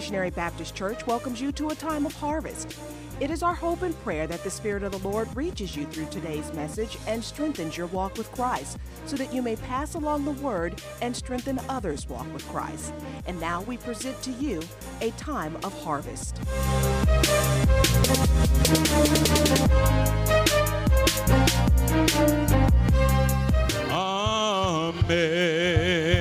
Missionary Baptist Church welcomes you to a time of harvest. It is our hope and prayer that the Spirit of the Lord reaches you through today's message and strengthens your walk with Christ so that you may pass along the word and strengthen others' walk with Christ. And now we present to you a time of harvest. Amazing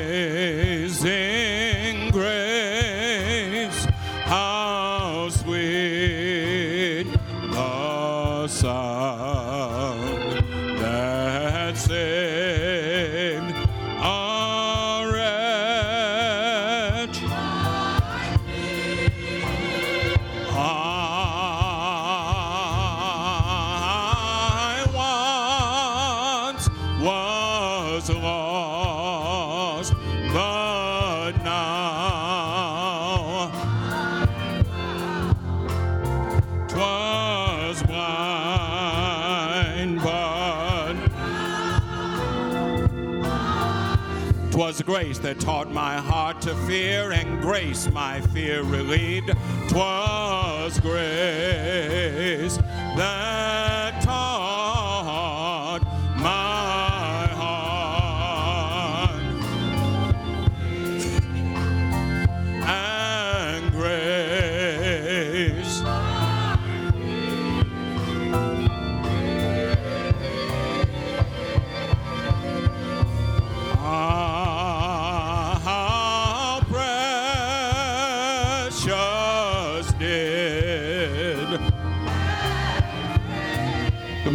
grace that taught my heart to fear, and grace my fear relieved. Twas grace that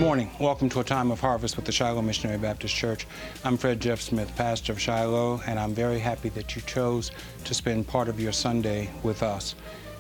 morning. Welcome to a time of harvest with the Shiloh Missionary Baptist Church. I'm Fred Jeff Smith, pastor of Shiloh, and I'm very happy that you chose to spend part of your Sunday with us.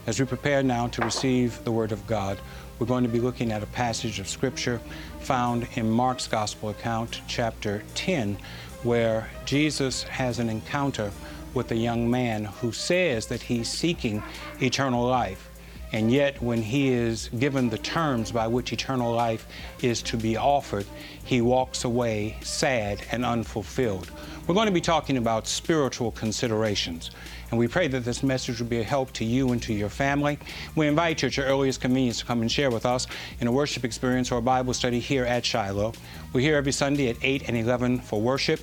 As we prepare now to receive the Word of God, we're going to be looking at a passage of Scripture found in Mark's Gospel account, chapter 10, where Jesus has an encounter with a young man who says that he's seeking eternal life. And yet, when he is given the terms by which eternal life is to be offered, he walks away sad and unfulfilled. We're going to be talking about spiritual considerations. And we pray that this message will be a help to you and to your family. We invite you at your earliest convenience to come and share with us in a worship experience or a Bible study here at Shiloh. We're here every Sunday at 8 and 11 for worship.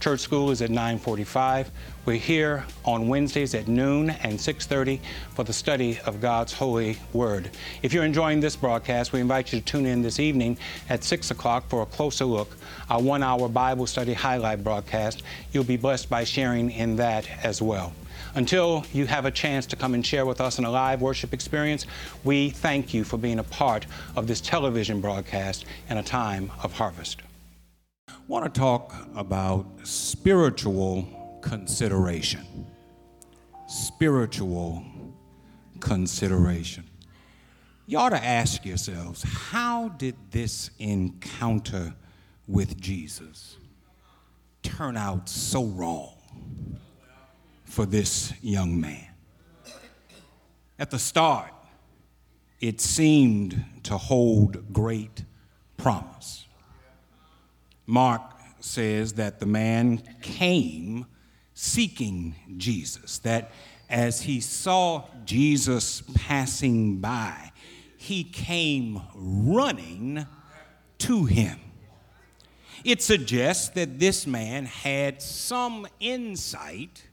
Church school is at 9:45. We're here on Wednesdays at noon and 6:30 for the study of God's holy word. If you're enjoying this broadcast, we invite you to tune in this evening at 6 o'clock for a closer look, our one-hour Bible study highlight broadcast. You'll be blessed by sharing in that as well. Until you have a chance to come and share with us in a live worship experience, we thank you for being a part of this television broadcast in a time of harvest. Want to talk about spiritual consideration. Spiritual consideration. You ought to ask yourselves how did this encounter with Jesus turn out so wrong for this young man? At the start, it seemed to hold great promise. Mark says that the man came seeking Jesus, that as he saw Jesus passing by, he came running to him. It suggests that this man had some insight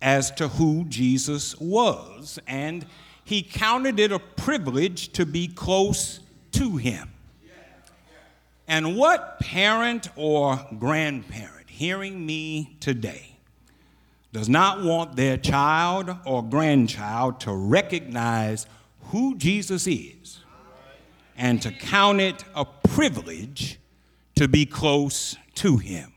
as to who Jesus was, and he counted it a privilege to be close to him. And what parent or grandparent hearing me today does not want their child or grandchild to recognize who Jesus is and to count it a privilege to be close to him?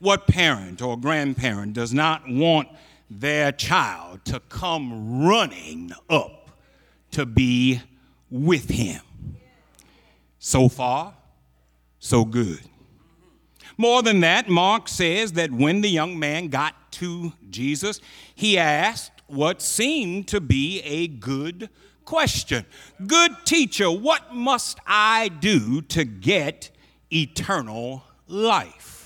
What parent or grandparent does not want their child to come running up to be with him? So far, so good. More than that, Mark says that when the young man got to Jesus, he asked what seemed to be a good question Good teacher, what must I do to get eternal life?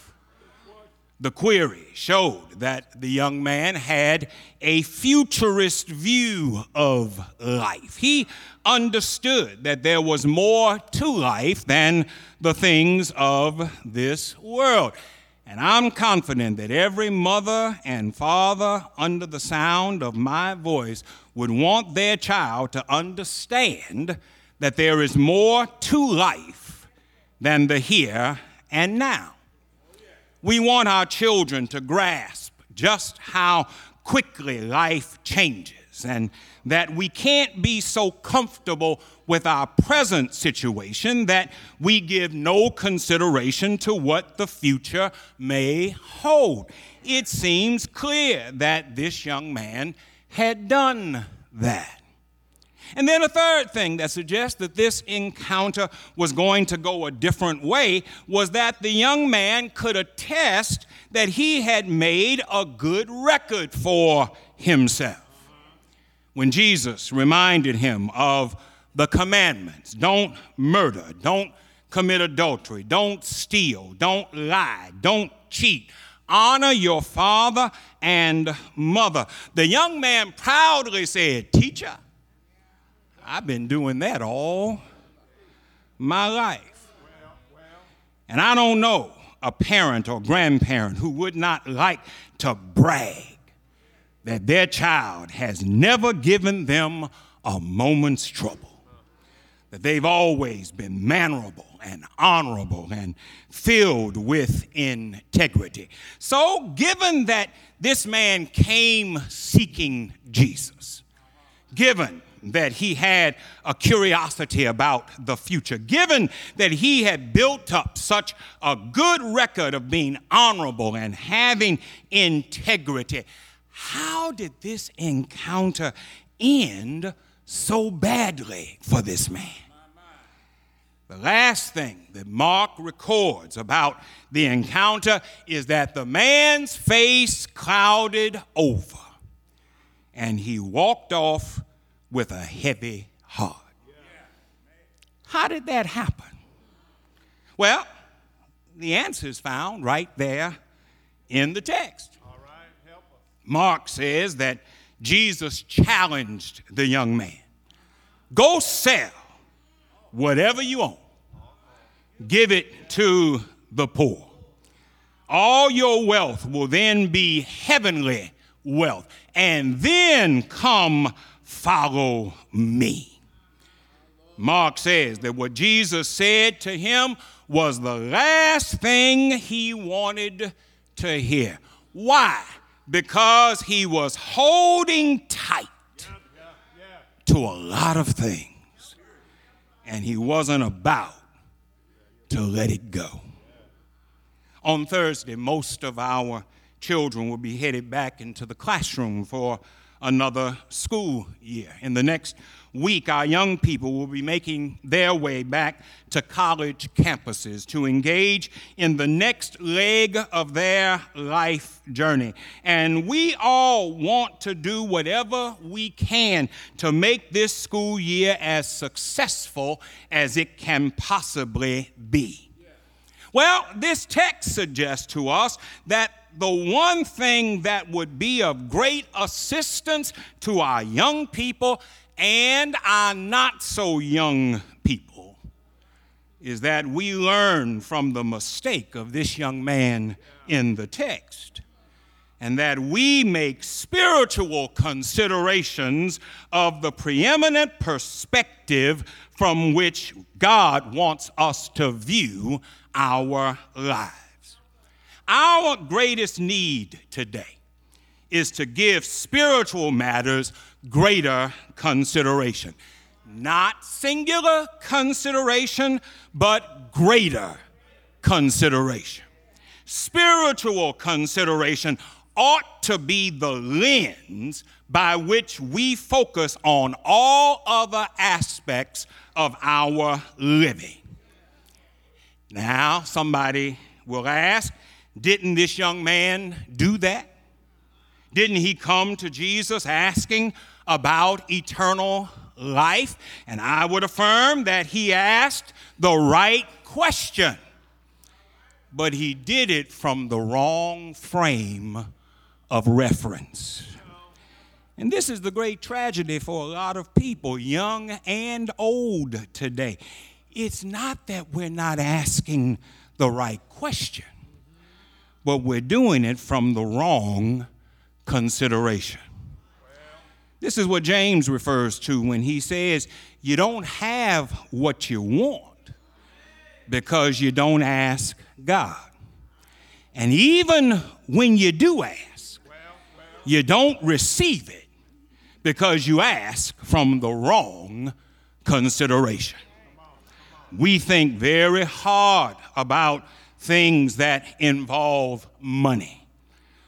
The query showed that the young man had a futurist view of life. He understood that there was more to life than the things of this world. And I'm confident that every mother and father under the sound of my voice would want their child to understand that there is more to life than the here and now. We want our children to grasp just how quickly life changes and that we can't be so comfortable with our present situation that we give no consideration to what the future may hold. It seems clear that this young man had done that. And then a third thing that suggests that this encounter was going to go a different way was that the young man could attest that he had made a good record for himself. When Jesus reminded him of the commandments don't murder, don't commit adultery, don't steal, don't lie, don't cheat, honor your father and mother. The young man proudly said, Teacher, I've been doing that all my life. And I don't know a parent or grandparent who would not like to brag that their child has never given them a moment's trouble, that they've always been mannerable and honorable and filled with integrity. So, given that this man came seeking Jesus, given that he had a curiosity about the future, given that he had built up such a good record of being honorable and having integrity, how did this encounter end so badly for this man? The last thing that Mark records about the encounter is that the man's face clouded over and he walked off with a heavy heart. How did that happen? Well, the answer is found right there in the text. Mark says that Jesus challenged the young man go sell whatever you own, give it to the poor. All your wealth will then be heavenly wealth, and then come follow me. Mark says that what Jesus said to him was the last thing he wanted to hear. Why? Because he was holding tight to a lot of things and he wasn't about to let it go. On Thursday, most of our children will be headed back into the classroom for another school year. In the next week, our young people will be making their way back to college campuses to engage in the next leg of their life journey. And we all want to do whatever we can to make this school year as successful as it can possibly be. Well, this text suggests to us that the one thing that would be of great assistance to our young people and our not so young people is that we learn from the mistake of this young man in the text and that we make spiritual considerations of the preeminent perspective from which God wants us to view our lives. Our greatest need today is to give spiritual matters greater consideration. Not singular consideration, but greater consideration. Spiritual consideration ought to be the lens by which we focus on all other aspects of our living. Now, somebody will ask, didn't this young man do that? Didn't he come to Jesus asking about eternal life? And I would affirm that he asked the right question. but he did it from the wrong frame of reference. And this is the great tragedy for a lot of people, young and old today. It's not that we're not asking the right question, but we're doing it from the wrong consideration. This is what James refers to when he says, You don't have what you want because you don't ask God. And even when you do ask, you don't receive it because you ask from the wrong consideration. We think very hard about things that involve money.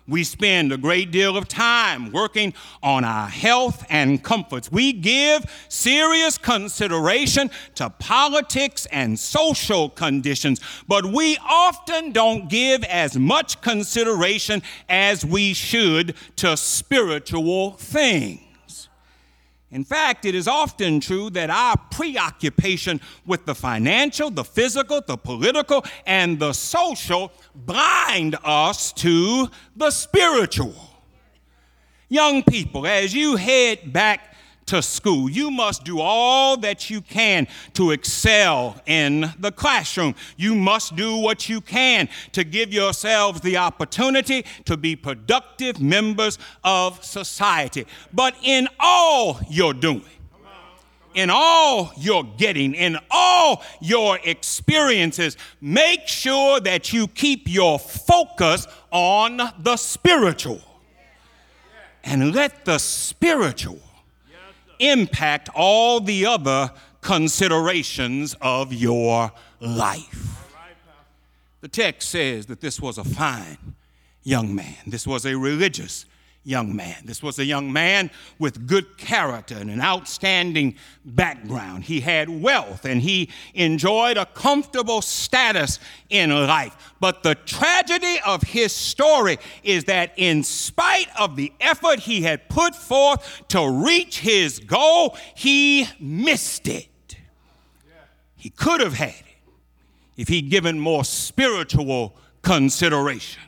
We spend a great deal of time working on our health and comforts. We give serious consideration to politics and social conditions, but we often don't give as much consideration as we should to spiritual things. In fact, it is often true that our preoccupation with the financial, the physical, the political, and the social blind us to the spiritual. Young people, as you head back to school. You must do all that you can to excel in the classroom. You must do what you can to give yourselves the opportunity to be productive members of society. But in all you're doing, in all you're getting, in all your experiences, make sure that you keep your focus on the spiritual. And let the spiritual impact all the other considerations of your life. The text says that this was a fine young man, this was a religious young man. This was a young man with good character and an outstanding background. He had wealth and he enjoyed a comfortable status in life. But the tragedy of his story is that, in spite of the effort he had put forth to reach his goal, he missed it. He could have had it if he'd given more spiritual consideration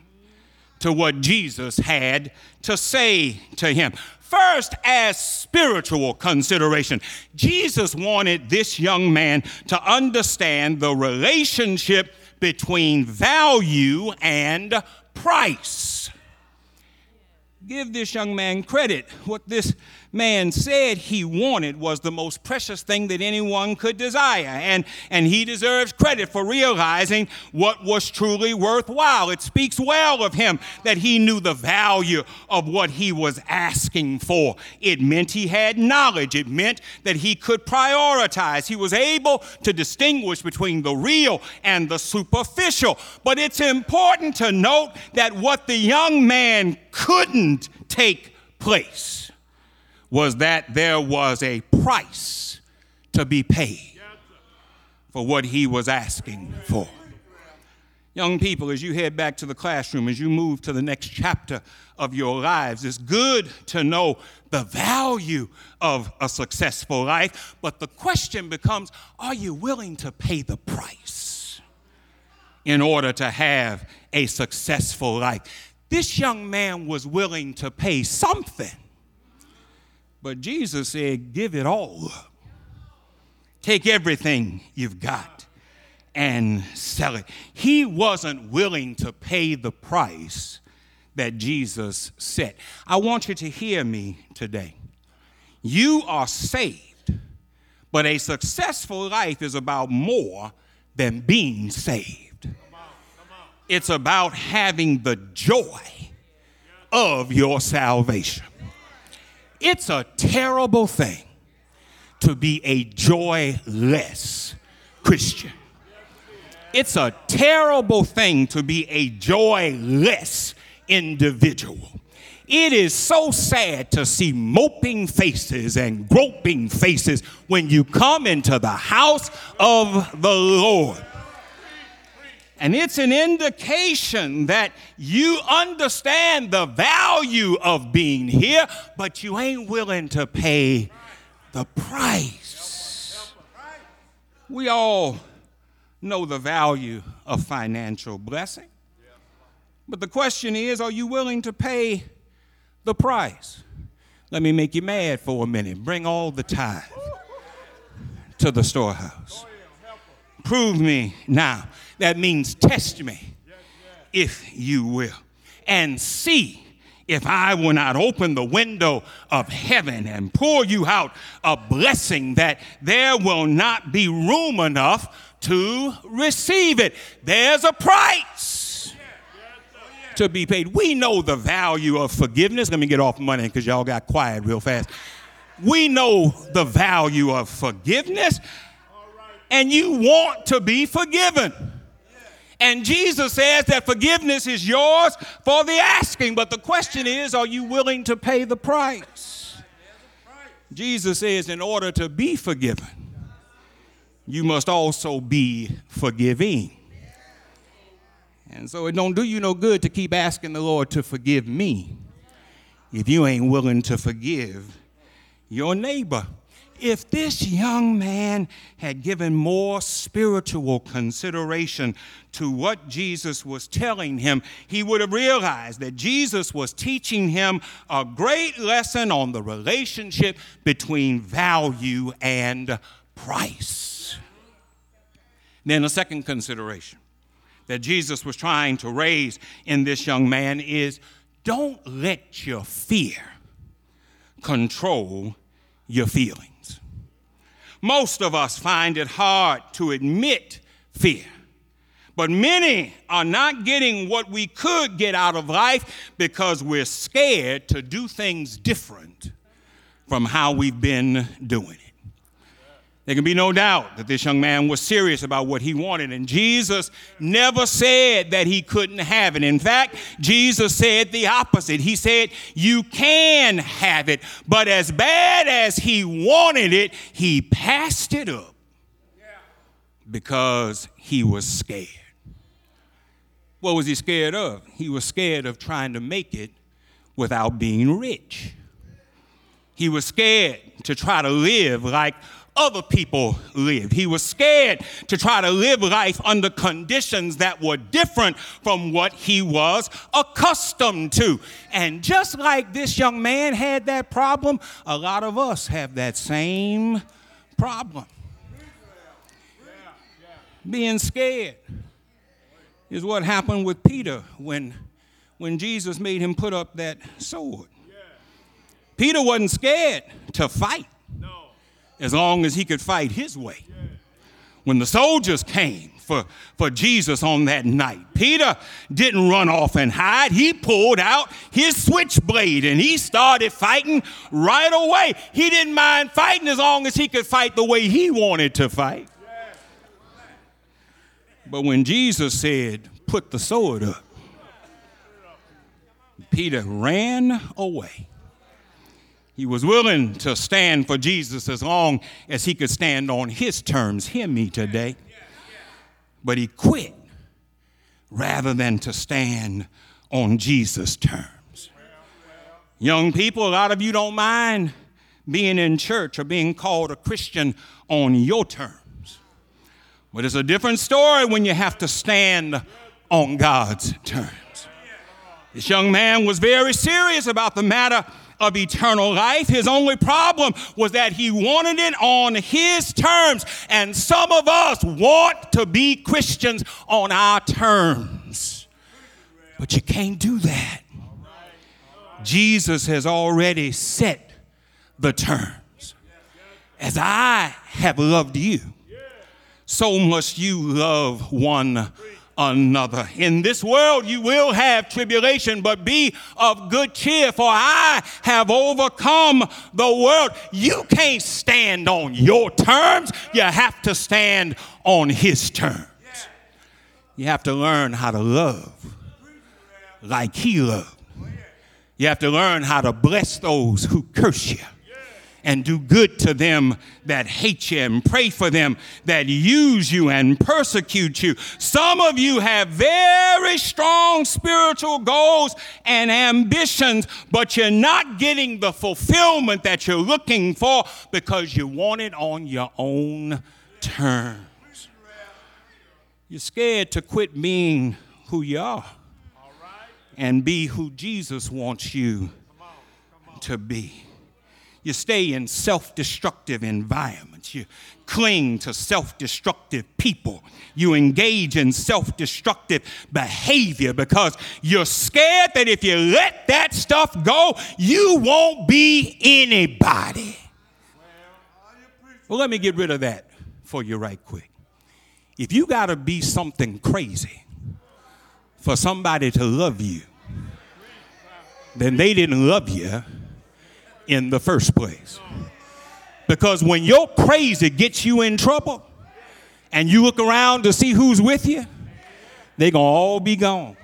to what Jesus had to say to him. First, as spiritual consideration, Jesus wanted this young man to understand the relationship between value and price. Give this young man credit. What this man said he wanted was the most precious thing that anyone could desire. And, and he deserves credit for realizing what was truly worthwhile. It speaks well of him that he knew the value of what he was asking for. It meant he had knowledge, it meant that he could prioritize. He was able to distinguish between the real and the superficial. But it's important to note that what the young man couldn't take place was that there was a price to be paid for what he was asking for. Young people, as you head back to the classroom, as you move to the next chapter of your lives, it's good to know the value of a successful life, but the question becomes are you willing to pay the price in order to have a successful life? This young man was willing to pay something but Jesus said, Give it all. Take everything you've got and sell it. He wasn't willing to pay the price that Jesus set. I want you to hear me today. You are saved, but a successful life is about more than being saved. It's about having the joy of your salvation. It's a terrible thing to be a joyless Christian. It's a terrible thing to be a joyless individual. It is so sad to see moping faces and groping faces when you come into the house of the Lord. And it's an indication that you understand the value of being here, but you ain't willing to pay the price. We all know the value of financial blessing. But the question is are you willing to pay the price? Let me make you mad for a minute. Bring all the tithe to the storehouse. Prove me now. That means test me, if you will, and see if I will not open the window of heaven and pour you out a blessing that there will not be room enough to receive it. There's a price to be paid. We know the value of forgiveness. Let me get off money because y'all got quiet real fast. We know the value of forgiveness, and you want to be forgiven. And Jesus says that forgiveness is yours for the asking. But the question is, are you willing to pay the price? Jesus says, in order to be forgiven, you must also be forgiving. And so it don't do you no good to keep asking the Lord to forgive me if you ain't willing to forgive your neighbor if this young man had given more spiritual consideration to what Jesus was telling him, he would have realized that Jesus was teaching him a great lesson on the relationship between value and price. Then, a second consideration that Jesus was trying to raise in this young man is don't let your fear control your feelings. Most of us find it hard to admit fear. But many are not getting what we could get out of life because we're scared to do things different from how we've been doing it. There can be no doubt that this young man was serious about what he wanted, and Jesus never said that he couldn't have it. In fact, Jesus said the opposite. He said, You can have it, but as bad as he wanted it, he passed it up because he was scared. What was he scared of? He was scared of trying to make it without being rich. He was scared to try to live like other people lived. He was scared to try to live life under conditions that were different from what he was accustomed to. And just like this young man had that problem, a lot of us have that same problem. Being scared is what happened with Peter when, when Jesus made him put up that sword. Peter wasn't scared to fight as long as he could fight his way. When the soldiers came for, for Jesus on that night, Peter didn't run off and hide. He pulled out his switchblade and he started fighting right away. He didn't mind fighting as long as he could fight the way he wanted to fight. But when Jesus said, Put the sword up, Peter ran away. He was willing to stand for Jesus as long as he could stand on his terms. Hear me today. But he quit rather than to stand on Jesus' terms. Young people, a lot of you don't mind being in church or being called a Christian on your terms. But it's a different story when you have to stand on God's terms. This young man was very serious about the matter of eternal life. His only problem was that he wanted it on his terms. And some of us want to be Christians on our terms. But you can't do that. Jesus has already set the terms. As I have loved you, so must you love one another. In this world you will have tribulation, but be of good cheer, for I have overcome the world. You can't stand on your terms, you have to stand on His terms. You have to learn how to love like He loved. You have to learn how to bless those who curse you and do good to them that hate you and pray for them that use you and persecute you. Some of you have very strong spiritual goals and ambitions, but you're not getting the fulfillment that you're looking for because you want it on your own terms. You're scared to quit being who you are and be who Jesus wants you to be. You stay in self destructive environments. You cling to self destructive people. You engage in self destructive behavior because you're scared that if you let that stuff go, you won't be anybody. Well, let me get rid of that for you right quick. If you got to be something crazy for somebody to love you, then they didn't love you in the first place. Because when your crazy gets you in trouble and you look around to see who's with you, they're going to all be gone.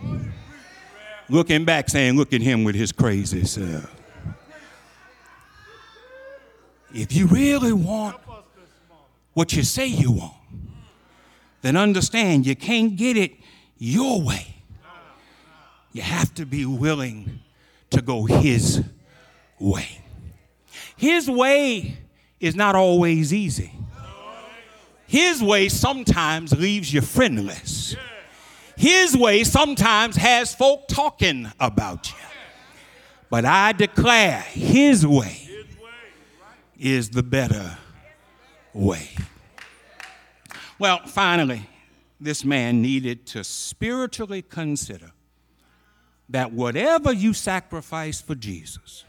Looking back, saying, Look at him with his crazy self. If you really want what you say you want, then understand you can't get it your way. You have to be willing to go His way. His way is not always easy. His way sometimes leaves you friendless. His way sometimes has folk talking about you. But I declare His way is the better way. Well, finally, this man needed to spiritually consider that whatever you sacrifice for Jesus,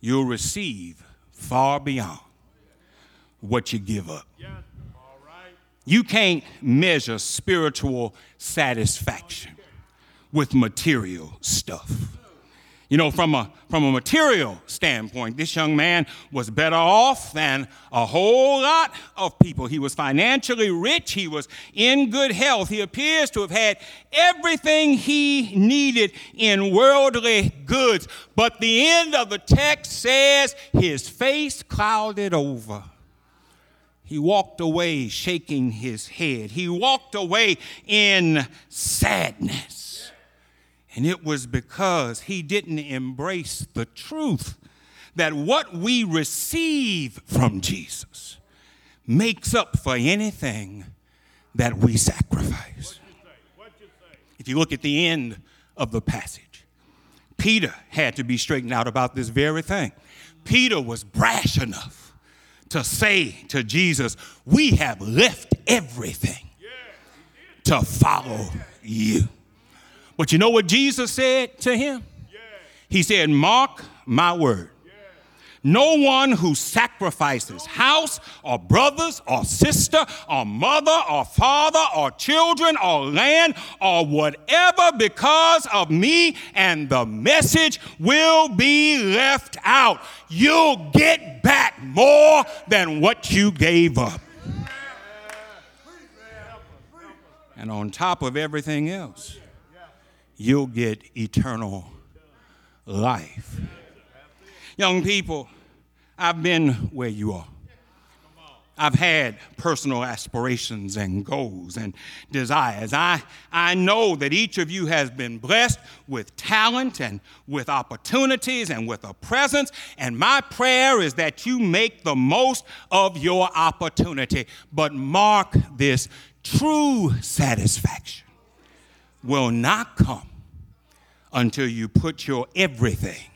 you'll receive far beyond what you give up. You can't measure spiritual satisfaction with material stuff. You know, from a, from a material standpoint, this young man was better off than a whole lot of people. He was financially rich, he was in good health, he appears to have had everything he needed in worldly goods. But the end of the text says his face clouded over. He walked away shaking his head. He walked away in sadness. And it was because he didn't embrace the truth that what we receive from Jesus makes up for anything that we sacrifice. If you look at the end of the passage, Peter had to be straightened out about this very thing. Peter was brash enough to say to Jesus, We have left everything to follow you. But you know what Jesus said to him? He said, Mark my word. No one who sacrifices house or brothers or sister or mother or father or children or land or whatever because of me and the message will be left out. You'll get back more than what you gave up. And on top of everything else, you'll get eternal life. Young people, I've been where you are. I've had personal aspirations and goals and desires. I, I know that each of you has been blessed with talent and with opportunities and with a presence. And my prayer is that you make the most of your opportunity. But mark this true satisfaction will not come until you put your everything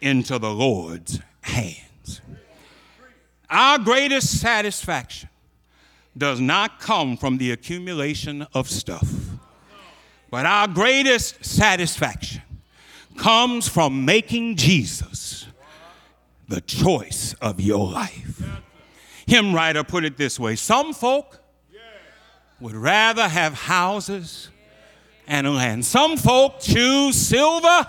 into the Lord's hands. Our greatest satisfaction does not come from the accumulation of stuff, but our greatest satisfaction comes from making Jesus the choice of your life. Hymn writer put it this way Some folk would rather have houses and land. Some folk choose silver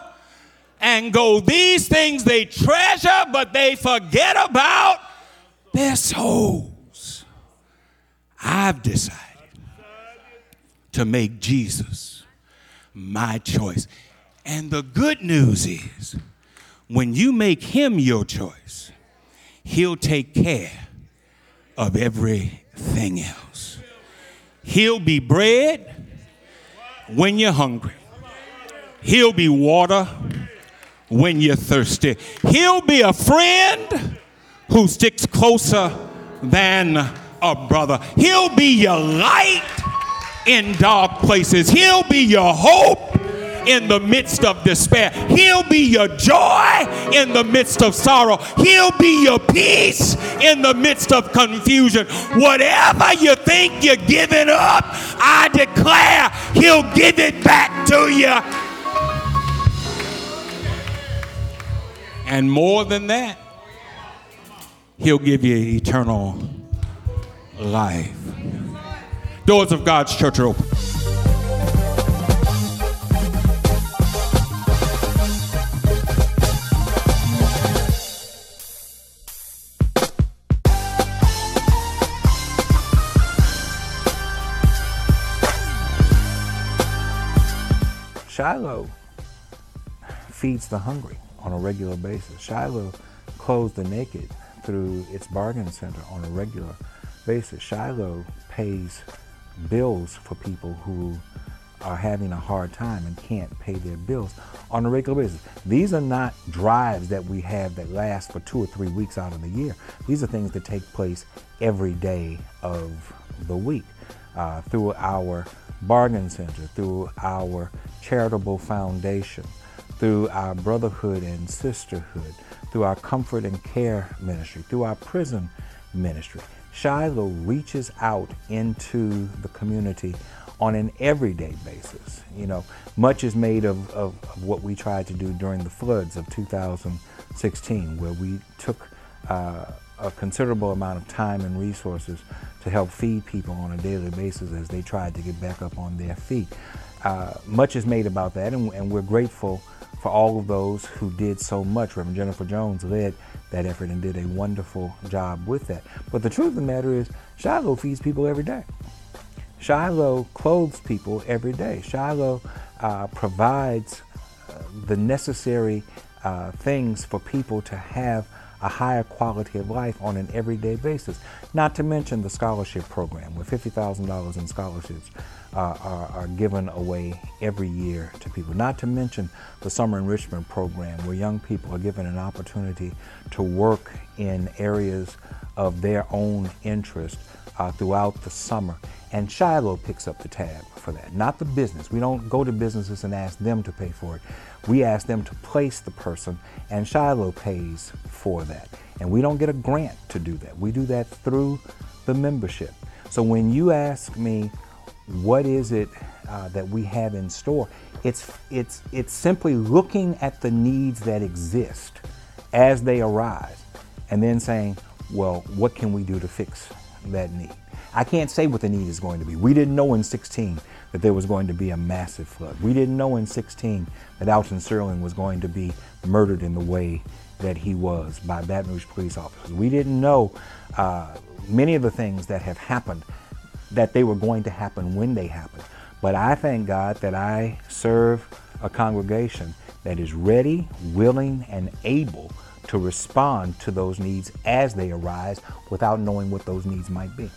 and gold. These things they treasure, but they forget about their souls. I've decided to make Jesus my choice. And the good news is, when you make him your choice, he'll take care of everything else. He'll be bread when you're hungry. He'll be water when you're thirsty. He'll be a friend who sticks closer than a brother. He'll be your light in dark places. He'll be your hope in the midst of despair. He'll be your joy in the midst of sorrow. He'll be your peace in the midst of confusion. Whatever you think you're giving up, I declare He'll give it back to you. And more than that, He'll give you eternal life. Doors of God's church are open. Shiloh feeds the hungry on a regular basis. Shiloh clothes the naked through its bargain center on a regular basis. Shiloh pays bills for people who are having a hard time and can't pay their bills on a regular basis. These are not drives that we have that last for two or three weeks out of the year. These are things that take place every day of the week uh, through our bargain center, through our charitable foundation, through our brotherhood and sisterhood, through our comfort and care ministry, through our prison ministry. Shiloh reaches out into the community on an everyday basis. You know, much is made of, of, of what we tried to do during the floods of 2016, where we took uh, a considerable amount of time and resources to help feed people on a daily basis as they tried to get back up on their feet. Uh, much is made about that, and, and, we're grateful for all of those who did so much. Reverend Jennifer Jones led that effort and did a wonderful job with that. But the truth of the matter is, Shiloh feeds people every day. Shiloh clothes people every day. Shiloh uh, provides uh, the necessary uh, things for people to have a higher quality of life on an everyday basis. Not to mention the scholarship program, where $50,000 in scholarships uh, are, are, given away every year to people. Not to mention the summer enrichment program, where young people are given an opportunity to work in areas of their own interest uh, throughout the summer. And Shiloh picks up the tab for that, not the business. We don't go to businesses and ask them to pay for it. We ask them to place the person, and Shiloh pays for that. And we don't get a grant to do that. We do that through the membership. So when you ask me, what is it uh, that we have in store? It's, it's, it's simply looking at the needs that exist as they arise and then saying, well, what can we do to fix that need? I can't say what the need is going to be. We didn't know in 16 that there was going to be a massive flood. We didn't know in 16 that Alton Sterling was going to be murdered in the way that he was by Baton Rouge police officers. We didn't know uh, many of the things that have happened that they were going to happen when they happened. But I thank God that I serve a congregation that is ready, willing, and able to respond to those needs as they arise without knowing what those needs might be.